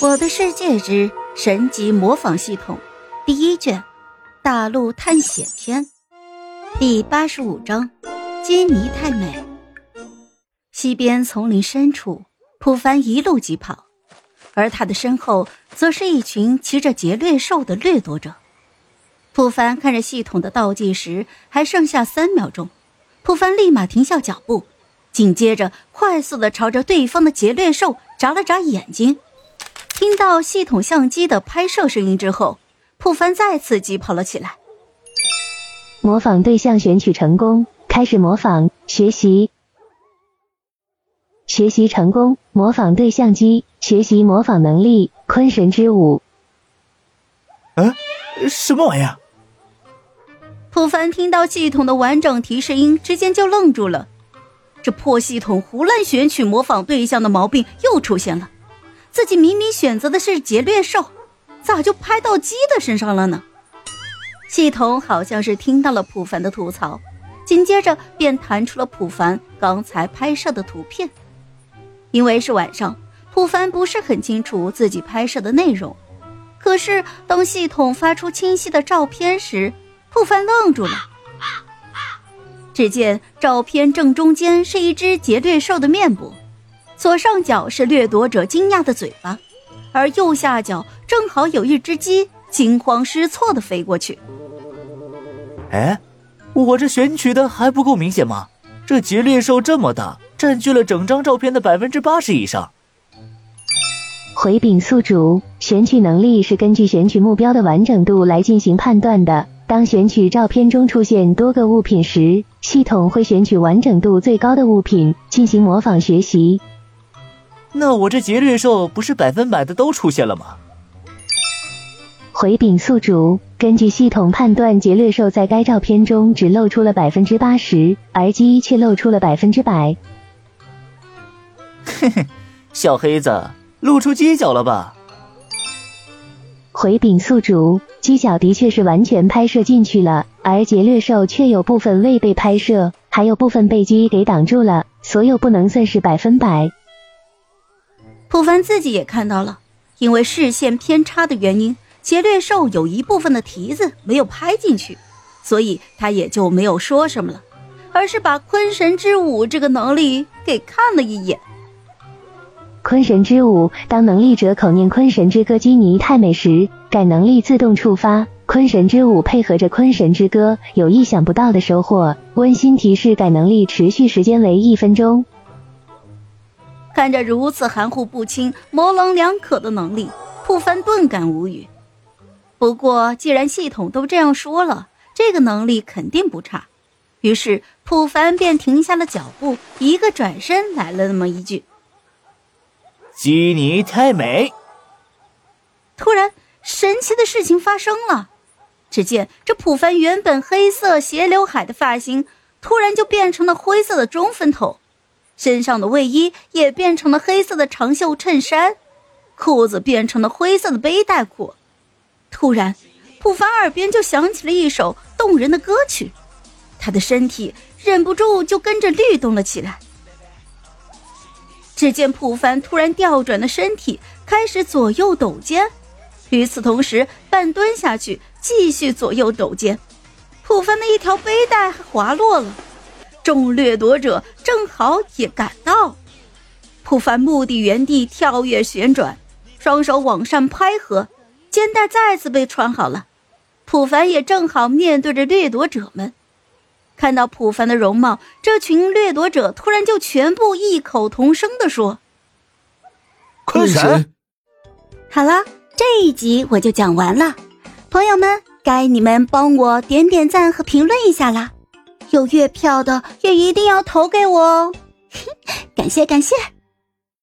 《我的世界之神级模仿系统》第一卷：大陆探险篇第八十五章：基尼太美。西边丛林深处，普凡一路疾跑，而他的身后则是一群骑着劫掠兽的掠夺者。普凡看着系统的倒计时，还剩下三秒钟。普凡立马停下脚步，紧接着快速的朝着对方的劫掠兽眨了眨眼睛。听到系统相机的拍摄声音之后，普凡再次急跑了起来。模仿对象选取成功，开始模仿学习。学习成功，模仿对象机，学习模仿能力：坤神之舞。嗯，什么玩意儿？普凡听到系统的完整提示音，之间就愣住了。这破系统胡乱选取模仿对象的毛病又出现了。自己明明选择的是劫掠兽，咋就拍到鸡的身上了呢？系统好像是听到了普凡的吐槽，紧接着便弹出了普凡刚才拍摄的图片。因为是晚上，普凡不是很清楚自己拍摄的内容。可是当系统发出清晰的照片时，普凡愣住了。只见照片正中间是一只劫掠兽的面部。左上角是掠夺者惊讶的嘴巴，而右下角正好有一只鸡惊慌失措的飞过去。哎，我这选取的还不够明显吗？这劫掠兽这么大，占据了整张照片的百分之八十以上。回禀宿主，选取能力是根据选取目标的完整度来进行判断的。当选取照片中出现多个物品时，系统会选取完整度最高的物品进行模仿学习。那我这劫掠兽不是百分百的都出现了吗？回禀宿主，根据系统判断，劫掠兽在该照片中只露出了百分之八十，而鸡却露出了百分之百。嘿嘿，小黑子，露出犄角了吧？回禀宿主，犄角的确是完全拍摄进去了，而劫掠兽却有部分未被拍摄，还有部分被鸡给挡住了，所有不能算是百分百。普凡自己也看到了，因为视线偏差的原因，劫掠兽有一部分的蹄子没有拍进去，所以他也就没有说什么了，而是把坤神之舞这个能力给看了一眼。坤神之舞，当能力者口念坤神之歌基尼太美时，该能力自动触发。坤神之舞配合着坤神之歌，有意想不到的收获。温馨提示：该能力持续时间为一分钟。看着如此含糊不清、模棱两可的能力，普凡顿感无语。不过，既然系统都这样说了，这个能力肯定不差。于是，普凡便停下了脚步，一个转身，来了那么一句：“基尼太美。”突然，神奇的事情发生了。只见这普凡原本黑色斜刘海的发型，突然就变成了灰色的中分头。身上的卫衣也变成了黑色的长袖衬衫，裤子变成了灰色的背带裤。突然，普凡耳边就响起了一首动人的歌曲，他的身体忍不住就跟着律动了起来。只见普凡突然调转了身体，开始左右抖肩，与此同时半蹲下去，继续左右抖肩。普凡的一条背带还滑落了。众掠夺者正好也赶到，普凡目的原地跳跃旋转，双手往上拍合，肩带再次被穿好了。普凡也正好面对着掠夺者们，看到普凡的容貌，这群掠夺者突然就全部异口同声地说：“坤神！”好了，这一集我就讲完了，朋友们，该你们帮我点点赞和评论一下啦。有月票的也一定要投给我哦，感 谢感谢。